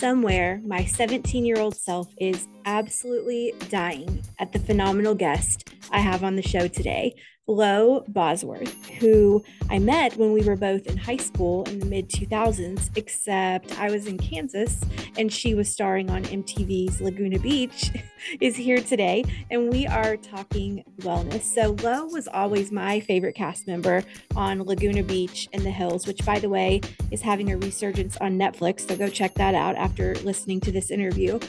Somewhere, my 17 year old self is absolutely dying at the phenomenal guest I have on the show today. Lo Bosworth, who I met when we were both in high school in the mid 2000s, except I was in Kansas and she was starring on MTV's Laguna Beach, is here today. And we are talking wellness. So, Lo was always my favorite cast member on Laguna Beach in the Hills, which, by the way, is having a resurgence on Netflix. So, go check that out after listening to this interview.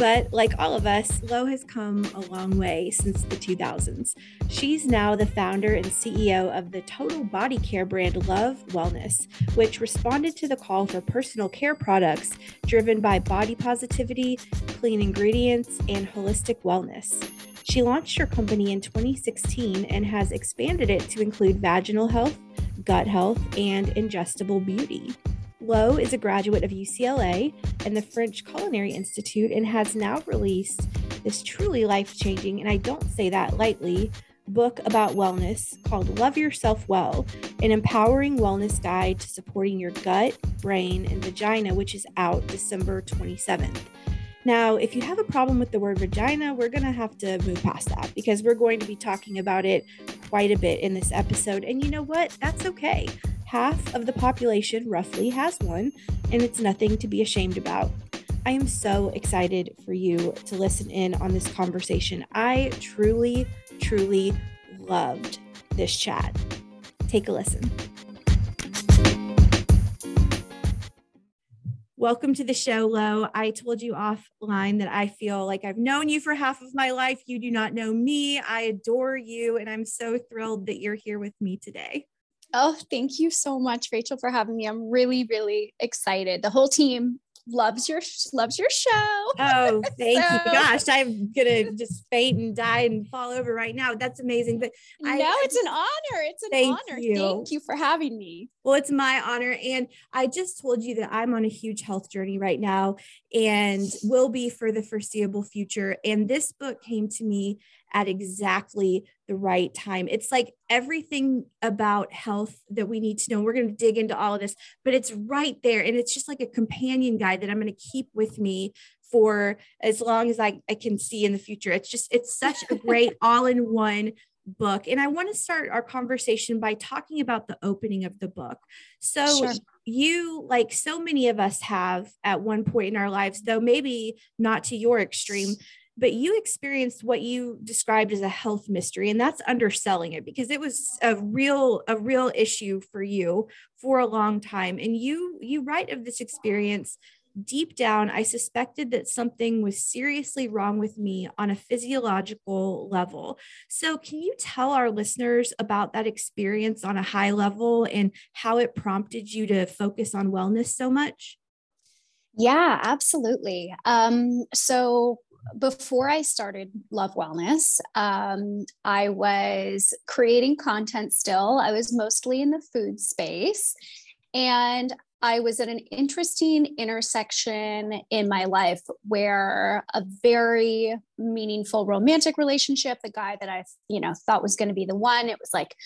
But like all of us, Lo has come a long way since the 2000s. She's now the founder and CEO of the total body care brand Love Wellness, which responded to the call for personal care products driven by body positivity, clean ingredients, and holistic wellness. She launched her company in 2016 and has expanded it to include vaginal health, gut health, and ingestible beauty. Lo is a graduate of UCLA and the French Culinary Institute and has now released this truly life changing, and I don't say that lightly, book about wellness called Love Yourself Well, an empowering wellness guide to supporting your gut, brain, and vagina, which is out December 27th. Now, if you have a problem with the word vagina, we're going to have to move past that because we're going to be talking about it quite a bit in this episode. And you know what? That's okay half of the population roughly has one, and it's nothing to be ashamed about. I am so excited for you to listen in on this conversation. I truly, truly loved this chat. Take a listen. Welcome to the show, Lo. I told you offline that I feel like I've known you for half of my life. You do not know me. I adore you, and I'm so thrilled that you're here with me today. Oh, thank you so much, Rachel, for having me. I'm really, really excited. The whole team loves your loves your show. Oh, thank so, you. Gosh, I'm gonna just faint and die and fall over right now. That's amazing. But I No, it's an honor. It's an thank honor. You. Thank you for having me. Well, it's my honor. And I just told you that I'm on a huge health journey right now and will be for the foreseeable future. And this book came to me at exactly the right time. It's like everything about health that we need to know. We're going to dig into all of this, but it's right there. And it's just like a companion guide that I'm going to keep with me for as long as I, I can see in the future. It's just, it's such a great all in one book. And I want to start our conversation by talking about the opening of the book. So, sure. you, like so many of us have at one point in our lives, though maybe not to your extreme, but you experienced what you described as a health mystery and that's underselling it because it was a real a real issue for you for a long time and you you write of this experience deep down i suspected that something was seriously wrong with me on a physiological level so can you tell our listeners about that experience on a high level and how it prompted you to focus on wellness so much yeah absolutely um, so before I started Love Wellness, um, I was creating content still. I was mostly in the food space. And I was at an interesting intersection in my life where a very meaningful romantic relationship, the guy that I, you know, thought was going to be the one, it was like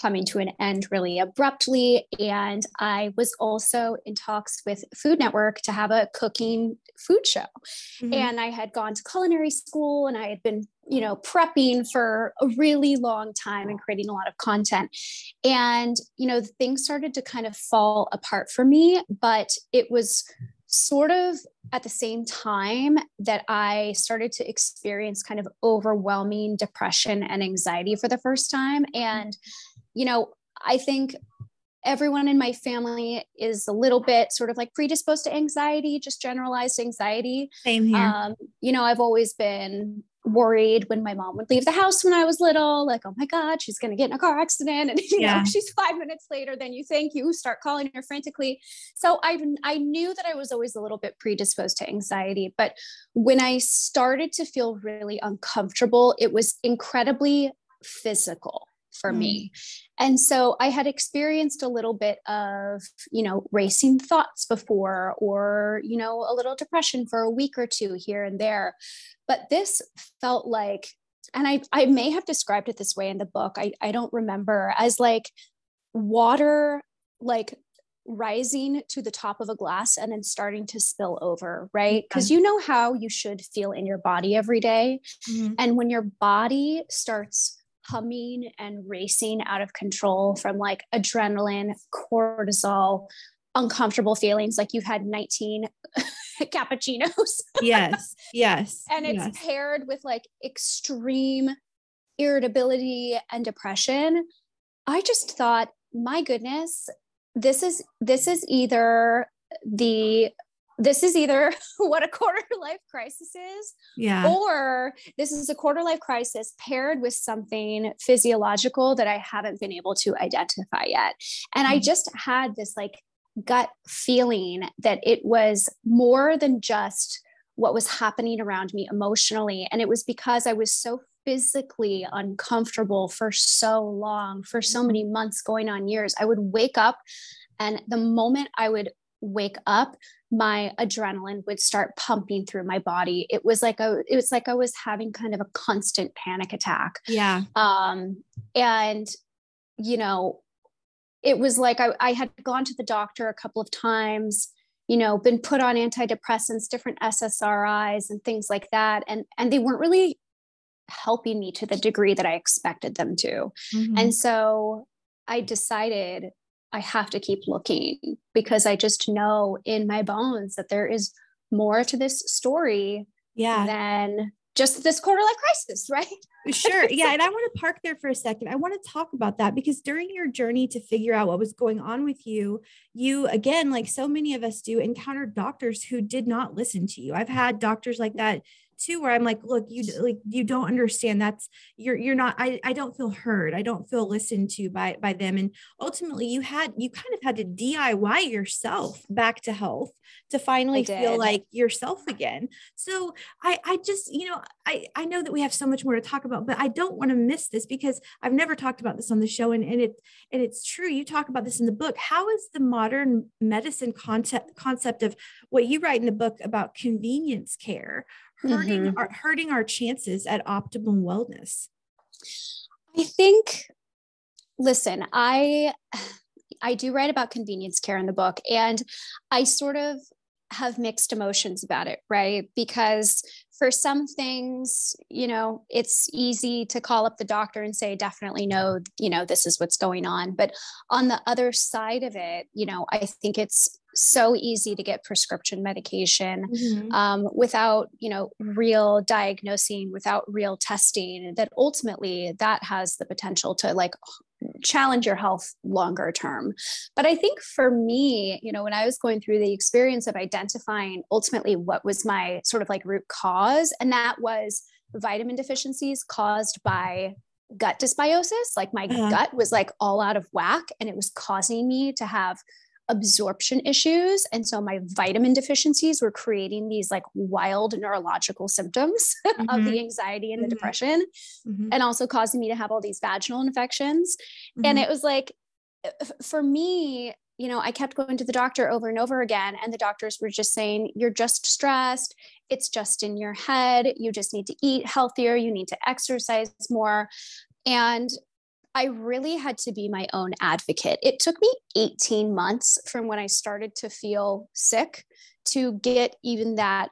coming to an end really abruptly. And I was also in talks with Food Network to have a cooking food show. Mm-hmm. And I had gone to culinary school and I had been, you know, prepping for a really long time and creating a lot of content. And, you know, things started to kind of fall apart for me, but it was sort of at the same time that I started to experience kind of overwhelming depression and anxiety for the first time. And you know, I think everyone in my family is a little bit sort of like predisposed to anxiety, just generalized anxiety. Same here. Um, you know, I've always been worried when my mom would leave the house when I was little, like, oh my God, she's going to get in a car accident. And, you yeah. know, she's five minutes later than you think you start calling her frantically. So I, I knew that I was always a little bit predisposed to anxiety. But when I started to feel really uncomfortable, it was incredibly physical for mm. me. And so I had experienced a little bit of, you know, racing thoughts before, or, you know, a little depression for a week or two here and there. But this felt like, and I, I may have described it this way in the book, I, I don't remember, as like water, like rising to the top of a glass and then starting to spill over, right? Because you know how you should feel in your body every day. Mm-hmm. And when your body starts humming and racing out of control from like adrenaline, cortisol, uncomfortable feelings like you've had 19 cappuccinos. yes. Yes. and it's yes. paired with like extreme irritability and depression. I just thought, my goodness, this is this is either the this is either what a quarter life crisis is yeah or this is a quarter life crisis paired with something physiological that i haven't been able to identify yet and mm-hmm. i just had this like gut feeling that it was more than just what was happening around me emotionally and it was because i was so physically uncomfortable for so long, for so many mm-hmm. months, going on years. I would wake up, and the moment I would wake up, my adrenaline would start pumping through my body. It was like a, it was like I was having kind of a constant panic attack. Yeah. Um, and you know, it was like I, I had gone to the doctor a couple of times you know been put on antidepressants different ssris and things like that and and they weren't really helping me to the degree that I expected them to. Mm-hmm. And so I decided I have to keep looking because I just know in my bones that there is more to this story yeah. than just this quarter life crisis, right? sure. Yeah. And I want to park there for a second. I want to talk about that because during your journey to figure out what was going on with you, you, again, like so many of us do, encountered doctors who did not listen to you. I've had doctors like that too where i'm like look you like you don't understand. That's you're you're not i i don't feel heard. I don't feel listened to by by them. And ultimately you had you kind of had to diy yourself back to health to finally feel like yourself again. So i i just you know i i know that we have so much more to talk about but i don't want to miss this because i've never talked about this on the show and, and it and it's true. You talk about this in the book. How is the modern medicine concept concept of what you write in the book about convenience care hurting mm-hmm. our hurting our chances at optimal wellness. I think listen i i do write about convenience care in the book and i sort of have mixed emotions about it right? Because for some things you know it's easy to call up the doctor and say definitely no you know this is what's going on. But on the other side of it you know i think it's so easy to get prescription medication mm-hmm. um, without you know real diagnosing without real testing that ultimately that has the potential to like challenge your health longer term but i think for me you know when i was going through the experience of identifying ultimately what was my sort of like root cause and that was vitamin deficiencies caused by gut dysbiosis like my uh-huh. gut was like all out of whack and it was causing me to have absorption issues. And so my vitamin deficiencies were creating these like wild neurological symptoms mm-hmm. of the mm-hmm. anxiety and the mm-hmm. depression, mm-hmm. and also causing me to have all these vaginal infections. And mm-hmm. it was like, for me, you know, I kept going to the doctor over and over again, and the doctors were just saying, You're just stressed. It's just in your head. You just need to eat healthier. You need to exercise more. And I really had to be my own advocate. It took me 18 months from when I started to feel sick to get even that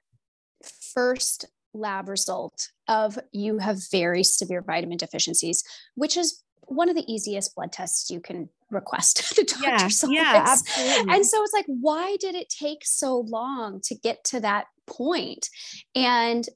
first lab result of you have very severe vitamin deficiencies, which is one of the easiest blood tests you can request the doctor's yeah, yeah, absolutely. And so it's like, why did it take so long to get to that point? And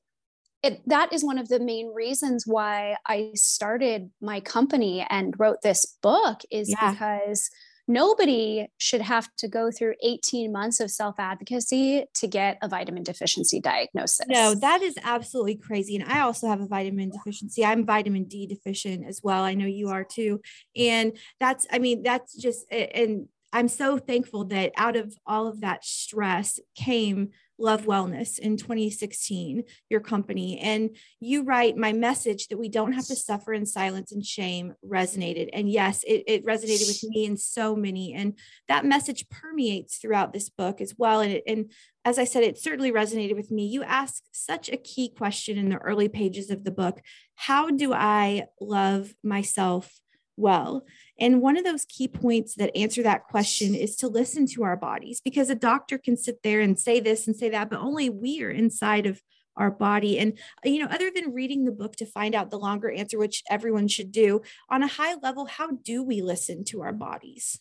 it, that is one of the main reasons why I started my company and wrote this book is yeah. because nobody should have to go through 18 months of self advocacy to get a vitamin deficiency diagnosis. No, that is absolutely crazy. And I also have a vitamin deficiency. I'm vitamin D deficient as well. I know you are too. And that's, I mean, that's just, and I'm so thankful that out of all of that stress came Love Wellness in 2016, your company. And you write, My message that we don't have to suffer in silence and shame resonated. And yes, it, it resonated with me and so many. And that message permeates throughout this book as well. And, it, and as I said, it certainly resonated with me. You ask such a key question in the early pages of the book How do I love myself well? And one of those key points that answer that question is to listen to our bodies because a doctor can sit there and say this and say that, but only we are inside of our body. And, you know, other than reading the book to find out the longer answer, which everyone should do, on a high level, how do we listen to our bodies?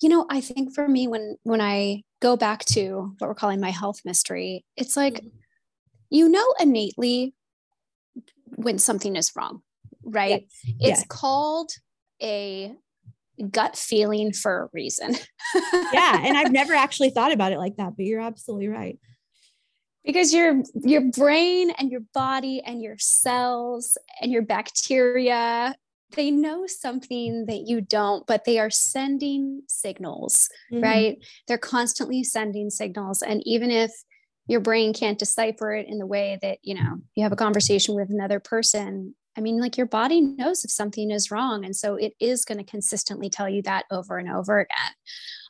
You know, I think for me, when when I go back to what we're calling my health mystery, it's like mm-hmm. you know innately when something is wrong, right? Yes. It's yes. called a gut feeling for a reason. yeah. And I've never actually thought about it like that, but you're absolutely right. Because your your brain and your body and your cells and your bacteria, they know something that you don't, but they are sending signals, mm-hmm. right? They're constantly sending signals. And even if your brain can't decipher it in the way that, you know, you have a conversation with another person, I mean, like your body knows if something is wrong. And so it is going to consistently tell you that over and over again.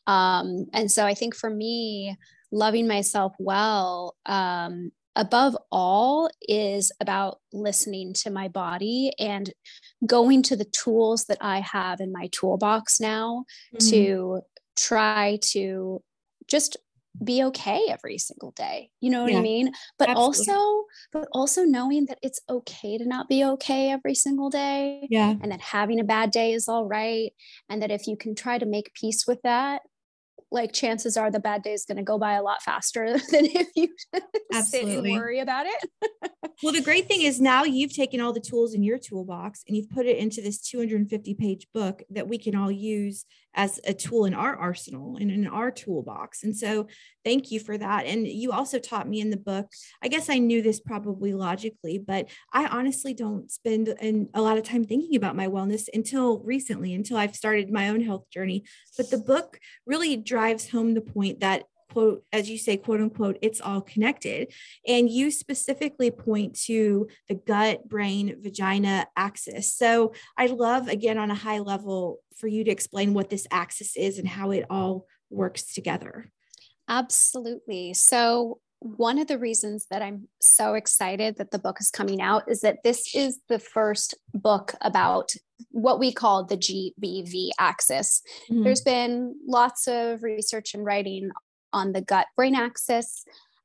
Um, and so I think for me, loving myself well, um, above all, is about listening to my body and going to the tools that I have in my toolbox now mm-hmm. to try to just be okay every single day you know what yeah, i mean but absolutely. also but also knowing that it's okay to not be okay every single day yeah and that having a bad day is all right and that if you can try to make peace with that like chances are the bad day is going to go by a lot faster than if you sit and worry about it. well, the great thing is now you've taken all the tools in your toolbox and you've put it into this 250 page book that we can all use as a tool in our arsenal and in our toolbox. And so thank you for that. And you also taught me in the book, I guess I knew this probably logically, but I honestly don't spend an, a lot of time thinking about my wellness until recently, until I've started my own health journey. But the book really drives home the point that quote, as you say, quote unquote, it's all connected. And you specifically point to the gut, brain, vagina axis. So I'd love, again, on a high level, for you to explain what this axis is and how it all works together. Absolutely. So, one of the reasons that I'm so excited that the book is coming out is that this is the first book about what we call the GBV axis. Mm-hmm. There's been lots of research and writing on the gut brain axis.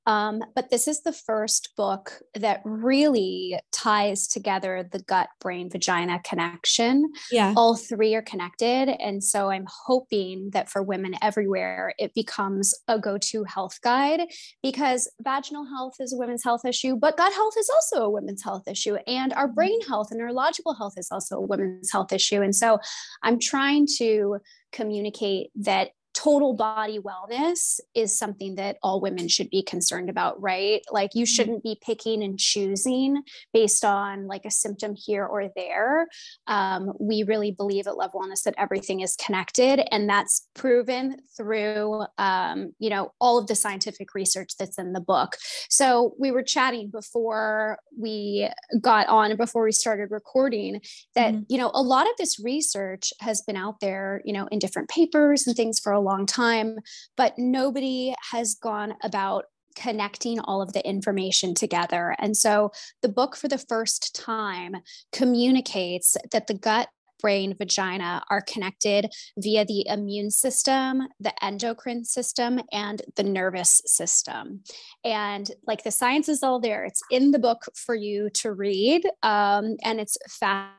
Um, but this is the first book that really ties together the gut brain vagina connection. Yeah. All three are connected. And so I'm hoping that for women everywhere, it becomes a go to health guide because vaginal health is a women's health issue, but gut health is also a women's health issue. And our brain health and neurological health is also a women's health issue. And so I'm trying to communicate that total body wellness is something that all women should be concerned about, right? Like you mm-hmm. shouldn't be picking and choosing based on like a symptom here or there. Um, we really believe at Love Wellness that everything is connected, and that's proven through um, you know all of the scientific research that's in the book. So we were chatting before we got on and before we started recording that mm-hmm. you know a lot of this research has been out there, you know, in different papers and things for a long time, but nobody has gone about connecting all of the information together. And so the book, for the first time, communicates that the gut brain, vagina are connected via the immune system, the endocrine system, and the nervous system. And like the science is all there, it's in the book for you to read. Um, and it's fascinating.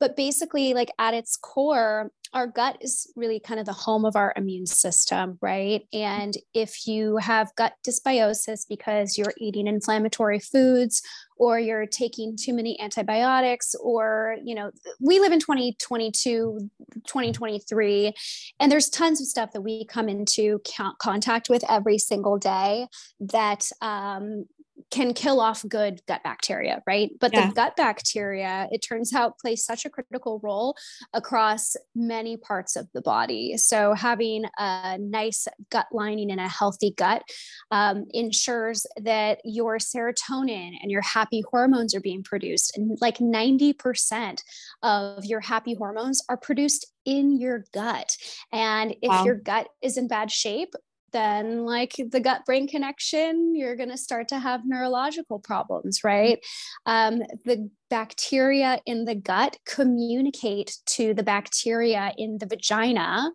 But basically, like at its core, our gut is really kind of the home of our immune system, right? And if you have gut dysbiosis because you're eating inflammatory foods or you're taking too many antibiotics or you know we live in 2022 2023 and there's tons of stuff that we come into contact with every single day that um, can kill off good gut bacteria, right? But yeah. the gut bacteria, it turns out, plays such a critical role across many parts of the body. So having a nice gut lining and a healthy gut um, ensures that your serotonin and your happy hormones are being produced. And like 90% of your happy hormones are produced in your gut. And if wow. your gut is in bad shape, then like the gut brain connection you're going to start to have neurological problems right um, the bacteria in the gut communicate to the bacteria in the vagina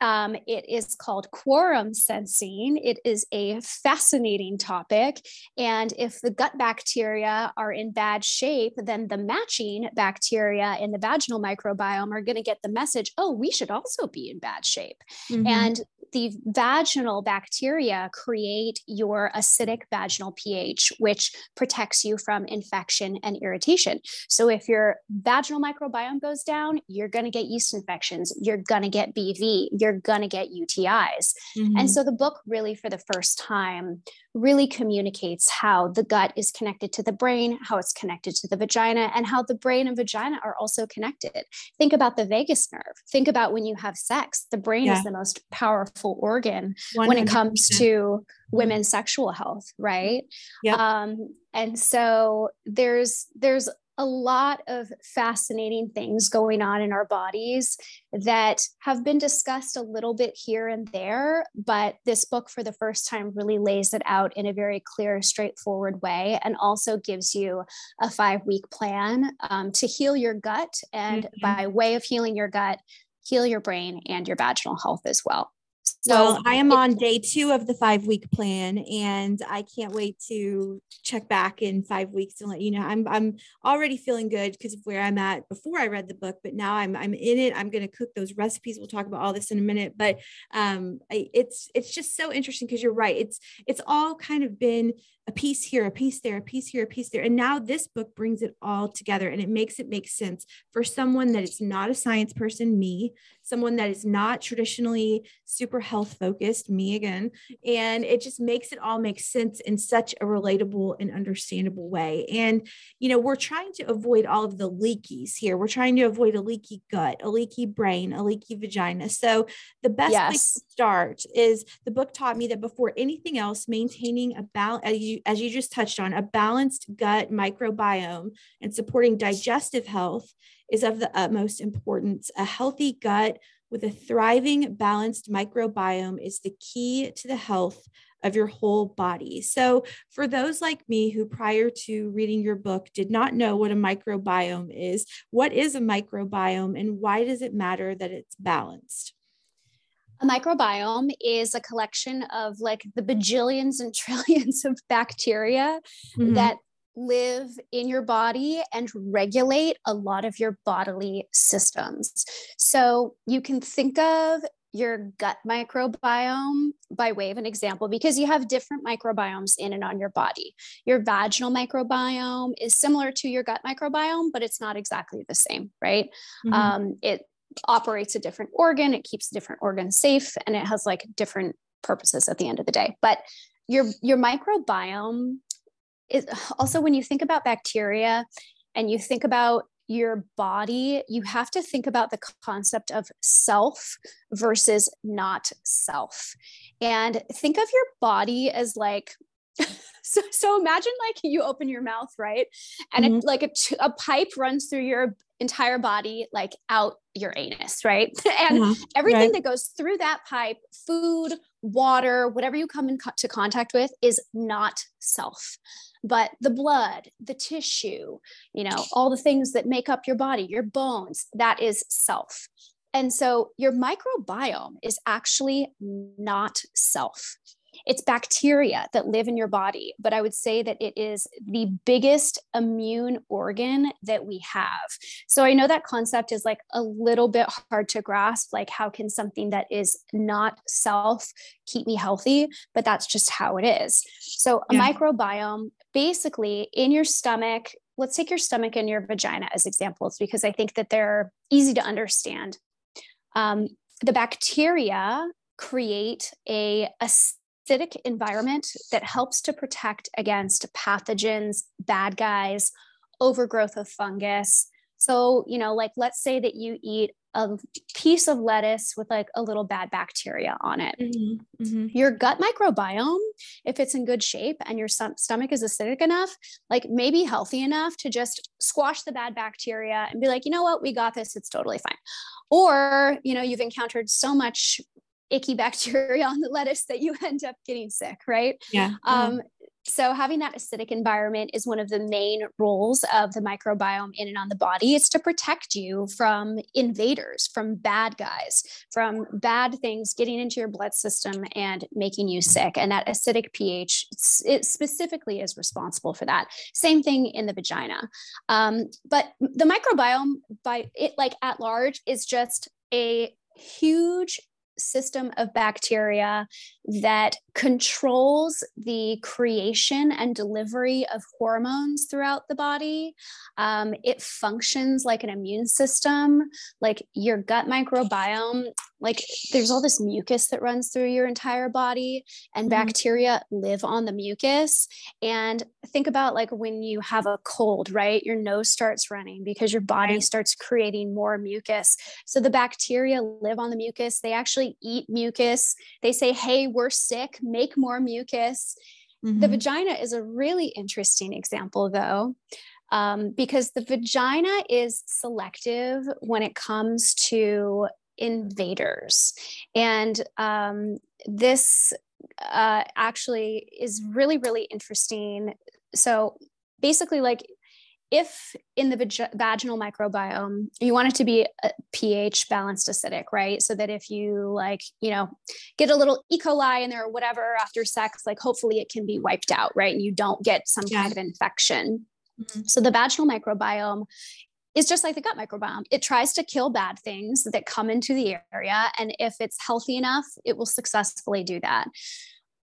um, it is called quorum sensing. It is a fascinating topic. And if the gut bacteria are in bad shape, then the matching bacteria in the vaginal microbiome are going to get the message oh, we should also be in bad shape. Mm-hmm. And the vaginal bacteria create your acidic vaginal pH, which protects you from infection and irritation. So if your vaginal microbiome goes down, you're going to get yeast infections, you're going to get BV, you're going to get UTIs. Mm-hmm. And so the book really, for the first time, really communicates how the gut is connected to the brain, how it's connected to the vagina, and how the brain and vagina are also connected. Think about the vagus nerve. Think about when you have sex. The brain yeah. is the most powerful organ 100%. when it comes to mm-hmm. women's sexual health, right? Yeah. Um, and so there's there's a lot of fascinating things going on in our bodies that have been discussed a little bit here and there, but this book, for the first time, really lays it out in a very clear, straightforward way and also gives you a five week plan um, to heal your gut. And mm-hmm. by way of healing your gut, heal your brain and your vaginal health as well. So well, I am on day two of the five week plan, and I can't wait to check back in five weeks and let you know. I'm I'm already feeling good because of where I'm at before I read the book, but now I'm I'm in it. I'm going to cook those recipes. We'll talk about all this in a minute, but um, I, it's it's just so interesting because you're right. It's it's all kind of been a piece here, a piece there, a piece here, a piece there. And now this book brings it all together and it makes it make sense for someone that is not a science person, me, someone that is not traditionally super health focused, me again. And it just makes it all make sense in such a relatable and understandable way. And, you know, we're trying to avoid all of the leakies here. We're trying to avoid a leaky gut, a leaky brain, a leaky vagina. So the best yes. place to start is the book taught me that before anything else, maintaining a balance, as you just touched on, a balanced gut microbiome and supporting digestive health is of the utmost importance. A healthy gut with a thriving, balanced microbiome is the key to the health of your whole body. So, for those like me who prior to reading your book did not know what a microbiome is, what is a microbiome and why does it matter that it's balanced? A microbiome is a collection of like the bajillions and trillions of bacteria mm-hmm. that live in your body and regulate a lot of your bodily systems. So you can think of your gut microbiome by way of an example because you have different microbiomes in and on your body. Your vaginal microbiome is similar to your gut microbiome, but it's not exactly the same, right? Mm-hmm. Um, it operates a different organ, it keeps a different organ safe, and it has like different purposes at the end of the day. But your your microbiome is also when you think about bacteria and you think about your body, you have to think about the concept of self versus not self. And think of your body as like so, so imagine like you open your mouth right and mm-hmm. it, like a, a pipe runs through your entire body like out your anus right and mm-hmm. everything right. that goes through that pipe food water whatever you come into co- contact with is not self but the blood the tissue you know all the things that make up your body your bones that is self and so your microbiome is actually not self it's bacteria that live in your body, but I would say that it is the biggest immune organ that we have. So I know that concept is like a little bit hard to grasp. Like, how can something that is not self keep me healthy? But that's just how it is. So a yeah. microbiome basically in your stomach, let's take your stomach and your vagina as examples because I think that they're easy to understand. Um, the bacteria create a, a acidic environment that helps to protect against pathogens, bad guys, overgrowth of fungus. So, you know, like let's say that you eat a piece of lettuce with like a little bad bacteria on it. Mm-hmm, mm-hmm. Your gut microbiome, if it's in good shape and your stomach is acidic enough, like maybe healthy enough to just squash the bad bacteria and be like, you know what, we got this, it's totally fine. Or, you know, you've encountered so much icky bacteria on the lettuce that you end up getting sick, right? Yeah. Um, so having that acidic environment is one of the main roles of the microbiome in and on the body. It's to protect you from invaders, from bad guys, from bad things getting into your blood system and making you sick. And that acidic pH it specifically is responsible for that. Same thing in the vagina. Um, but the microbiome by it like at large is just a huge system of bacteria that controls the creation and delivery of hormones throughout the body. Um, it functions like an immune system, like your gut microbiome. Like there's all this mucus that runs through your entire body, and mm-hmm. bacteria live on the mucus. And think about like when you have a cold, right? Your nose starts running because your body starts creating more mucus. So the bacteria live on the mucus. They actually eat mucus. They say, hey, we're sick, make more mucus. Mm-hmm. The vagina is a really interesting example, though, um, because the vagina is selective when it comes to invaders. And um, this uh, actually is really, really interesting. So basically, like if in the vag- vaginal microbiome you want it to be a pH balanced acidic, right? So that if you like, you know, get a little E. coli in there or whatever after sex, like hopefully it can be wiped out, right? And you don't get some yeah. kind of infection. Mm-hmm. So the vaginal microbiome is just like the gut microbiome. It tries to kill bad things that come into the area. And if it's healthy enough, it will successfully do that.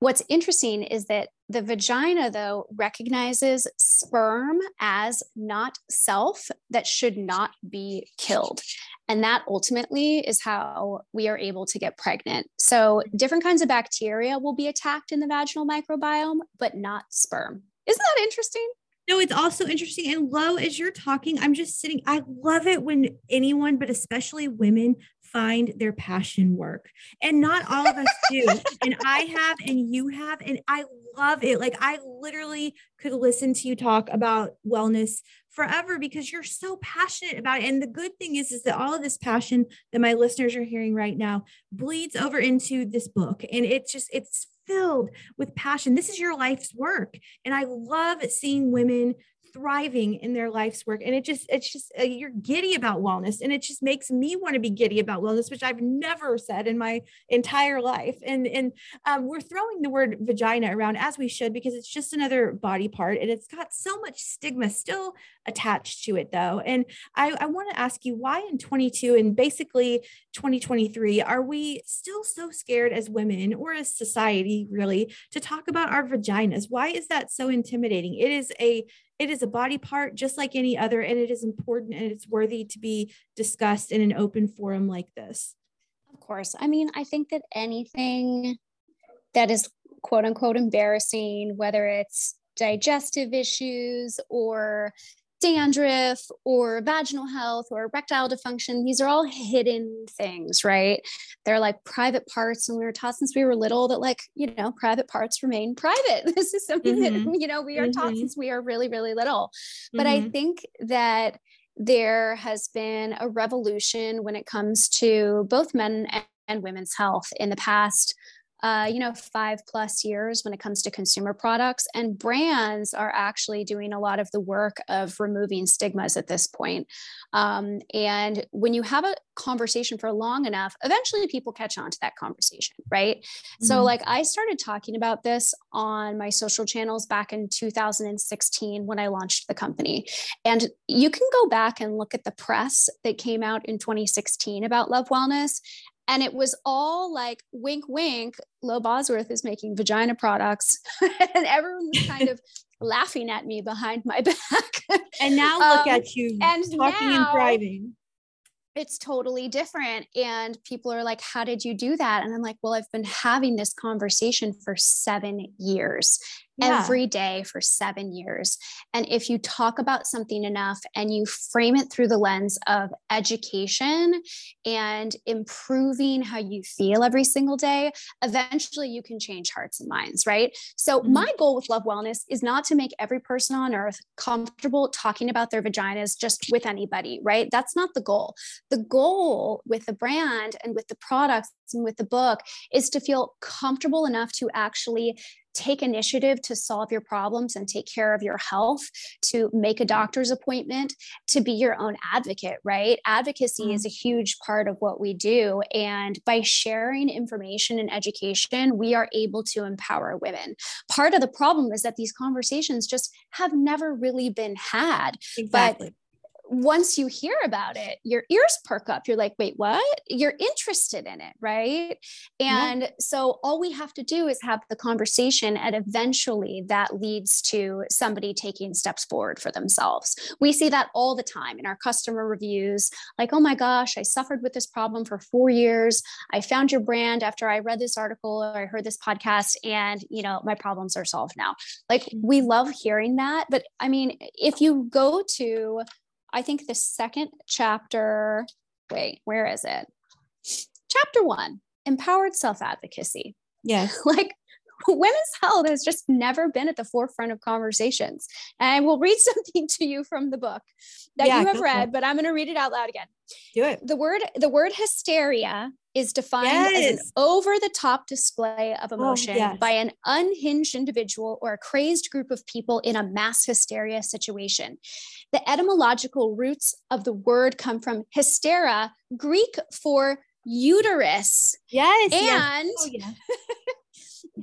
What's interesting is that the vagina, though, recognizes sperm as not self that should not be killed. And that ultimately is how we are able to get pregnant. So, different kinds of bacteria will be attacked in the vaginal microbiome, but not sperm. Isn't that interesting? No, it's also interesting. And Lo, as you're talking, I'm just sitting. I love it when anyone, but especially women, find their passion work. And not all of us do. and I have, and you have, and I love it. Like I literally could listen to you talk about wellness forever because you're so passionate about it. And the good thing is, is that all of this passion that my listeners are hearing right now bleeds over into this book. And it's just, it's filled with passion. This is your life's work. And I love seeing women thriving in their life's work and it just it's just uh, you're giddy about wellness and it just makes me want to be giddy about wellness which i've never said in my entire life and and um, we're throwing the word vagina around as we should because it's just another body part and it's got so much stigma still attached to it though and i, I want to ask you why in 22 and basically 2023 are we still so scared as women or as society really to talk about our vaginas? Why is that so intimidating? It is a it is a body part just like any other, and it is important and it's worthy to be discussed in an open forum like this. Of course. I mean, I think that anything that is quote unquote embarrassing, whether it's digestive issues or dandruff or vaginal health or erectile dysfunction these are all hidden things right they're like private parts and we were taught since we were little that like you know private parts remain private this is something mm-hmm. that you know we are mm-hmm. taught since we are really really little but mm-hmm. i think that there has been a revolution when it comes to both men and women's health in the past uh, you know, five plus years when it comes to consumer products. And brands are actually doing a lot of the work of removing stigmas at this point. Um, and when you have a conversation for long enough, eventually people catch on to that conversation, right? Mm-hmm. So, like, I started talking about this on my social channels back in 2016 when I launched the company. And you can go back and look at the press that came out in 2016 about Love Wellness and it was all like wink wink lo bosworth is making vagina products. And everyone was kind of laughing at me behind my back. And now look um, at you and talking now, and thriving. it's totally different. And people are like how did you do that? And i'm like well i've been having this conversation for seven years yeah. every day for seven years. And if you talk about something enough and you frame it through the lens of education and improving how you feel every single day, eventually you can change hearts and minds, right? So, mm-hmm. my goal with Love Wellness is not to make every person on earth comfortable talking about their vaginas just with anybody, right? That's not the goal. The goal with the brand and with the products and with the book is to feel comfortable enough to actually take initiative to solve your problems and take care of your health, to make a doctor's appointment, to be your own advocate, right? Advocacy mm. is a huge part of what we do. And by sharing information and education, we are able to empower women. Part of the problem is that these conversations just have never really been had. Exactly. But once you hear about it, your ears perk up. You're like, wait, what? You're interested in it, right? And yeah. so all we have to do is have the conversation, and eventually that leads to somebody taking steps forward for themselves. We see that all the time in our customer reviews like, oh my gosh, I suffered with this problem for four years. I found your brand after I read this article or I heard this podcast, and you know, my problems are solved now. Like, mm-hmm. we love hearing that. But I mean, if you go to I think the second chapter, wait, where is it? Chapter one empowered self advocacy. Yes. like women's health has just never been at the forefront of conversations. And I will read something to you from the book that yeah, you have read, but I'm going to read it out loud again. Do it. The word the word hysteria is defined yes. as an over the top display of oh, emotion oh, yes. by an unhinged individual or a crazed group of people in a mass hysteria situation. The etymological roots of the word come from hystera, Greek for uterus. Yes. And yes. Oh,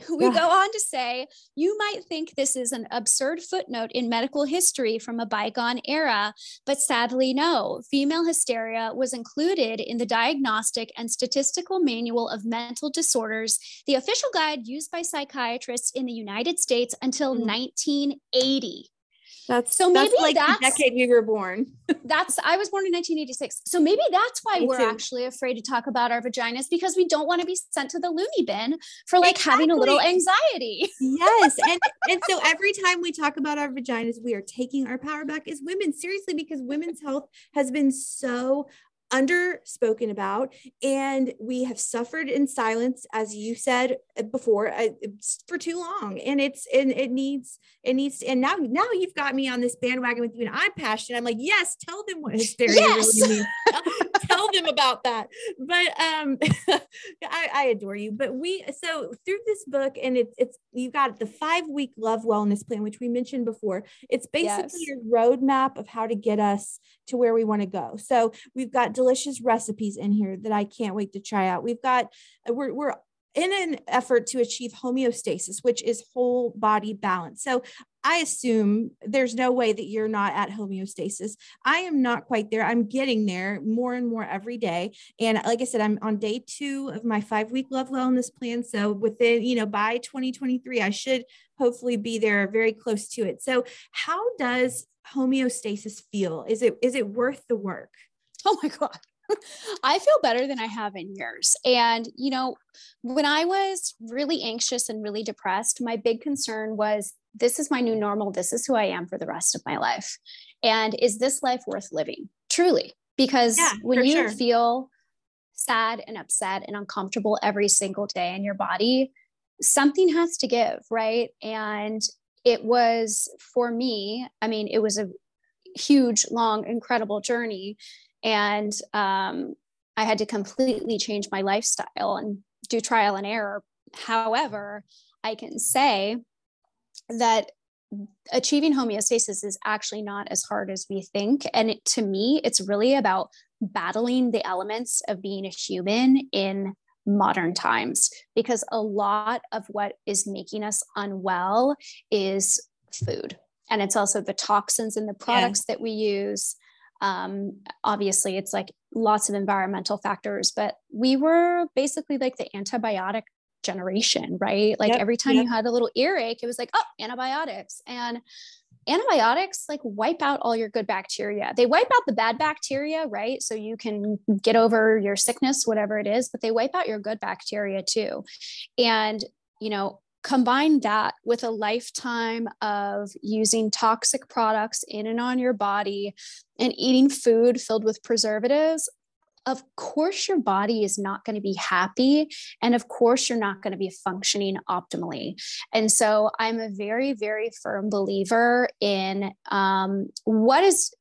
yeah. we go on to say, you might think this is an absurd footnote in medical history from a bygone era, but sadly, no. Female hysteria was included in the Diagnostic and Statistical Manual of Mental Disorders, the official guide used by psychiatrists in the United States until mm. 1980. That's so maybe that's like that's, the decade we were born. that's I was born in 1986. So maybe that's why Me we're too. actually afraid to talk about our vaginas because we don't want to be sent to the loony bin for like exactly. having a little anxiety. yes. And and so every time we talk about our vaginas, we are taking our power back as women. Seriously, because women's health has been so under spoken about and we have suffered in silence as you said uh, before uh, for too long and it's and it needs it needs to, and now now you've got me on this bandwagon with you and i'm passionate i'm like yes tell them what hysteria yes. really means tell them about that but um I, I adore you but we so through this book and it's it's you got the five week love wellness plan which we mentioned before it's basically yes. your roadmap of how to get us to where we want to go so we've got delicious recipes in here that I can't wait to try out. We've got, we're, we're in an effort to achieve homeostasis, which is whole body balance. So I assume there's no way that you're not at homeostasis. I am not quite there. I'm getting there more and more every day. And like I said, I'm on day two of my five week love wellness plan. So within, you know, by 2023, I should hopefully be there very close to it. So how does homeostasis feel? Is it is it worth the work? oh my God. I feel better than I have in years. And, you know, when I was really anxious and really depressed, my big concern was this is my new normal. This is who I am for the rest of my life. And is this life worth living? Truly. Because yeah, when you sure. feel sad and upset and uncomfortable every single day in your body, something has to give, right? And it was for me, I mean, it was a huge, long, incredible journey and um, I had to completely change my lifestyle and do trial and error. However, I can say that achieving homeostasis is actually not as hard as we think. And it, to me, it's really about battling the elements of being a human in modern times because a lot of what is making us unwell is food. And it's also the toxins in the products yeah. that we use um, obviously it's like lots of environmental factors but we were basically like the antibiotic generation right? Like yep, every time yep. you had a little earache it was like oh antibiotics. And antibiotics like wipe out all your good bacteria. They wipe out the bad bacteria right? So you can get over your sickness whatever it is but they wipe out your good bacteria too. And you know combine that with a lifetime of using toxic products in and on your body and eating food filled with preservatives, of course your body is not going to be happy and of course you're not going to be functioning optimally and so i'm a very very firm believer in um, what is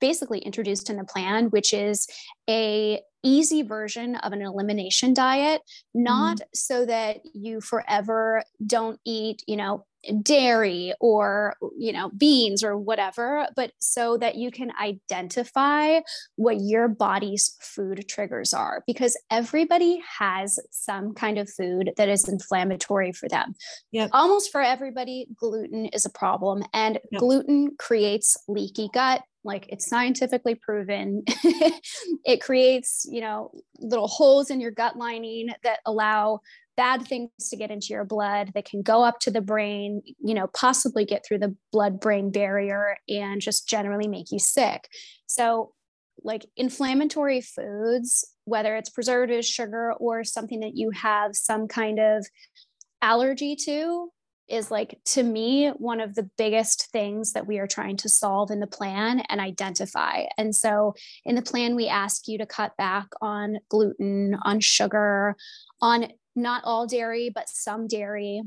basically introduced in the plan which is a easy version of an elimination diet not mm-hmm. so that you forever don't eat you know dairy or you know beans or whatever but so that you can identify what your body's food triggers are because everybody has some kind of food that is inflammatory for them yep. almost for everybody gluten is a problem and yep. gluten creates leaky gut like it's scientifically proven it creates you know little holes in your gut lining that allow bad things to get into your blood that can go up to the brain, you know, possibly get through the blood brain barrier and just generally make you sick. So, like inflammatory foods, whether it's preservatives, sugar, or something that you have some kind of allergy to, is like to me one of the biggest things that we are trying to solve in the plan and identify. And so in the plan, we ask you to cut back on gluten, on sugar, on not all dairy, but some dairy,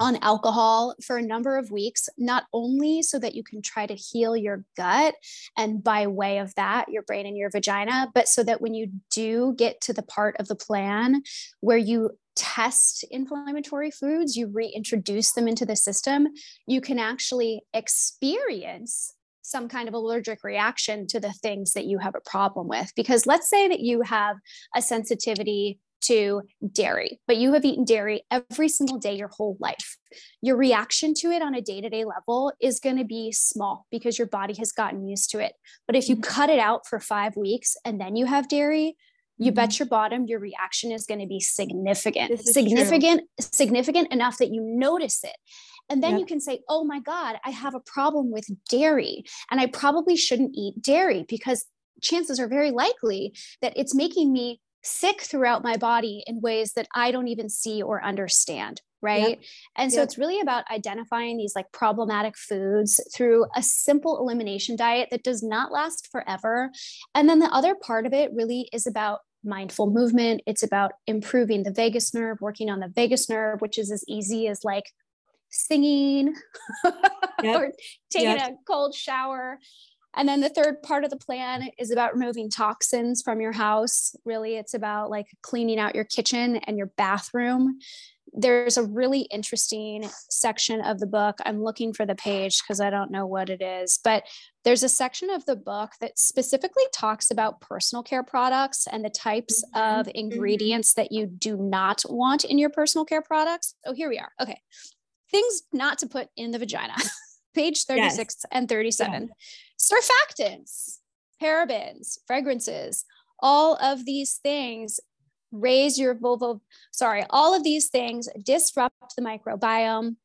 on alcohol for a number of weeks, not only so that you can try to heal your gut and by way of that, your brain and your vagina, but so that when you do get to the part of the plan where you test inflammatory foods, you reintroduce them into the system, you can actually experience some kind of allergic reaction to the things that you have a problem with. Because let's say that you have a sensitivity to dairy, but you have eaten dairy every single day your whole life. Your reaction to it on a day to day level is going to be small because your body has gotten used to it. But if you mm-hmm. cut it out for five weeks and then you have dairy, you mm-hmm. bet your bottom your reaction is going to be significant significant true. significant enough that you notice it and then yep. you can say oh my god i have a problem with dairy and i probably shouldn't eat dairy because chances are very likely that it's making me sick throughout my body in ways that I don't even see or understand. Right. Yep. And so yep. it's really about identifying these like problematic foods through a simple elimination diet that does not last forever. And then the other part of it really is about mindful movement. It's about improving the vagus nerve, working on the vagus nerve, which is as easy as like singing yep. or taking yep. a cold shower and then the third part of the plan is about removing toxins from your house. Really, it's about like cleaning out your kitchen and your bathroom. There's a really interesting section of the book. I'm looking for the page because I don't know what it is, but there's a section of the book that specifically talks about personal care products and the types mm-hmm. of mm-hmm. ingredients that you do not want in your personal care products. Oh, here we are. Okay. Things not to put in the vagina. page 36 yes. and 37. Yeah surfactants, parabens, fragrances, all of these things raise your vulva, sorry, all of these things disrupt the microbiome.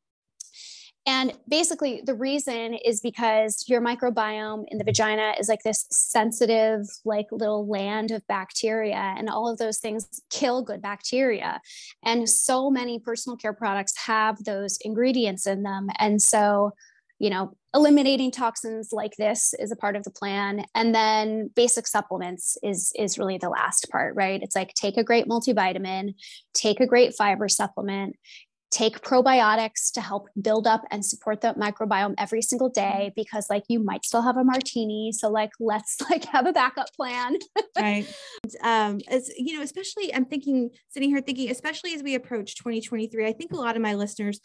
And basically, the reason is because your microbiome in the vagina is like this sensitive, like little land of bacteria, and all of those things kill good bacteria. And so many personal care products have those ingredients in them. And so, you know, eliminating toxins like this is a part of the plan. And then basic supplements is is really the last part right? It's like take a great multivitamin take a great fiber supplement take probiotics to help build up and support the microbiome every single day because like you might still have a martini. So like let's like have a backup plan. Right. Um as you know especially i'm thinking sitting here thinking especially as we approach 2023 i think a lot of my listeners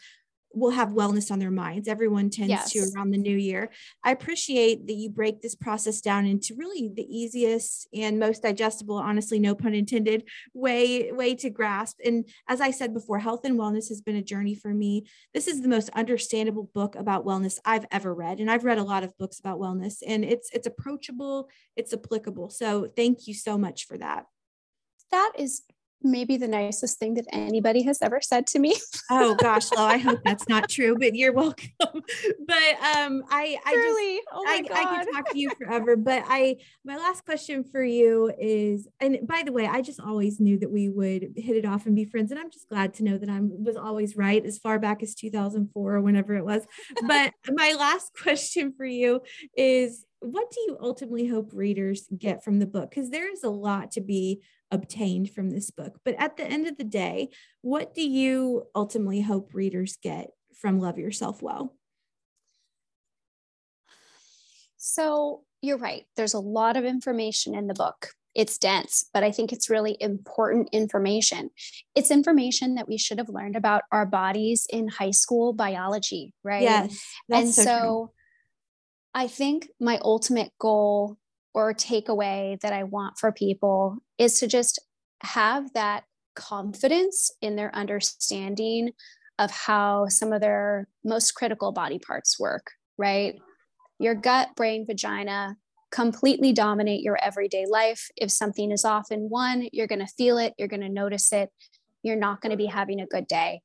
will have wellness on their minds. Everyone tends yes. to around the new year. I appreciate that you break this process down into really the easiest and most digestible, honestly, no pun intended, way way to grasp. And as I said before, health and wellness has been a journey for me. This is the most understandable book about wellness I've ever read, and I've read a lot of books about wellness, and it's it's approachable, it's applicable. So thank you so much for that. That is maybe the nicest thing that anybody has ever said to me. oh gosh, Lo, I hope that's not true, but you're welcome. but um I I really oh I, I could talk to you forever. But I my last question for you is and by the way, I just always knew that we would hit it off and be friends. And I'm just glad to know that I was always right as far back as 2004 or whenever it was. But my last question for you is what do you ultimately hope readers get from the book? Because there is a lot to be obtained from this book. But at the end of the day, what do you ultimately hope readers get from Love Yourself Well? So you're right. There's a lot of information in the book. It's dense, but I think it's really important information. It's information that we should have learned about our bodies in high school biology, right? Yes. and so, so I think my ultimate goal or takeaway that I want for people is to just have that confidence in their understanding of how some of their most critical body parts work, right? Your gut, brain, vagina completely dominate your everyday life. If something is off in one, you're going to feel it, you're going to notice it, you're not going to be having a good day.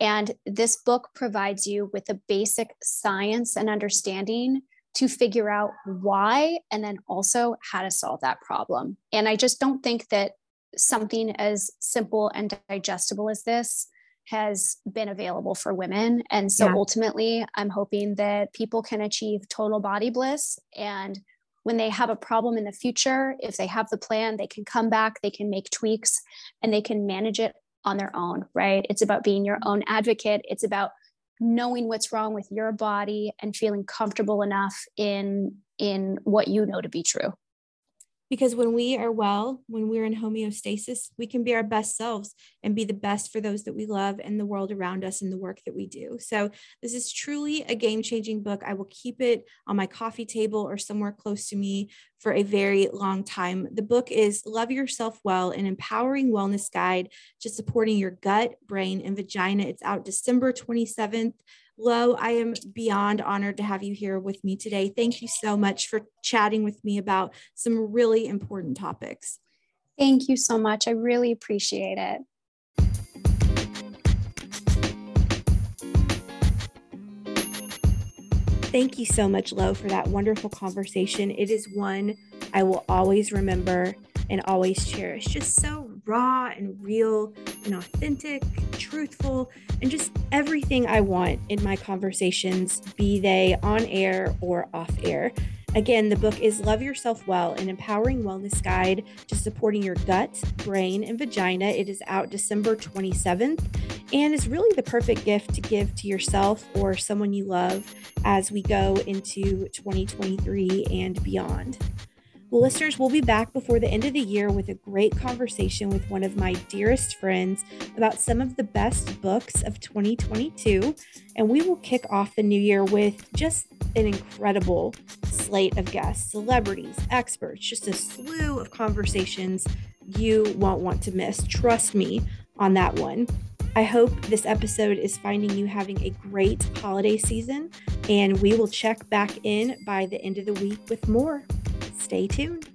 And this book provides you with the basic science and understanding to figure out why and then also how to solve that problem. And I just don't think that something as simple and digestible as this has been available for women. And so yeah. ultimately, I'm hoping that people can achieve total body bliss. And when they have a problem in the future, if they have the plan, they can come back, they can make tweaks, and they can manage it on their own, right? It's about being your own advocate. It's about knowing what's wrong with your body and feeling comfortable enough in in what you know to be true because when we are well when we're in homeostasis we can be our best selves and be the best for those that we love and the world around us and the work that we do. So this is truly a game changing book. I will keep it on my coffee table or somewhere close to me for a very long time. The book is love yourself well an empowering wellness guide to supporting your gut brain and vagina. It's out december 27th Lo, I am beyond honored to have you here with me today. Thank you so much for chatting with me about some really important topics. Thank you so much. I really appreciate it. Thank you so much, Lo, for that wonderful conversation. It is one I will always remember and always cherish. Just so raw and real and authentic, truthful, and just everything I want in my conversations, be they on air or off air. Again, the book is Love Yourself Well, an empowering wellness guide to supporting your gut, brain, and vagina. It is out December 27th and is really the perfect gift to give to yourself or someone you love as we go into 2023 and beyond. Well, listeners, we'll be back before the end of the year with a great conversation with one of my dearest friends about some of the best books of 2022. And we will kick off the new year with just an incredible slate of guests, celebrities, experts, just a slew of conversations you won't want to miss. Trust me on that one. I hope this episode is finding you having a great holiday season, and we will check back in by the end of the week with more. Stay tuned.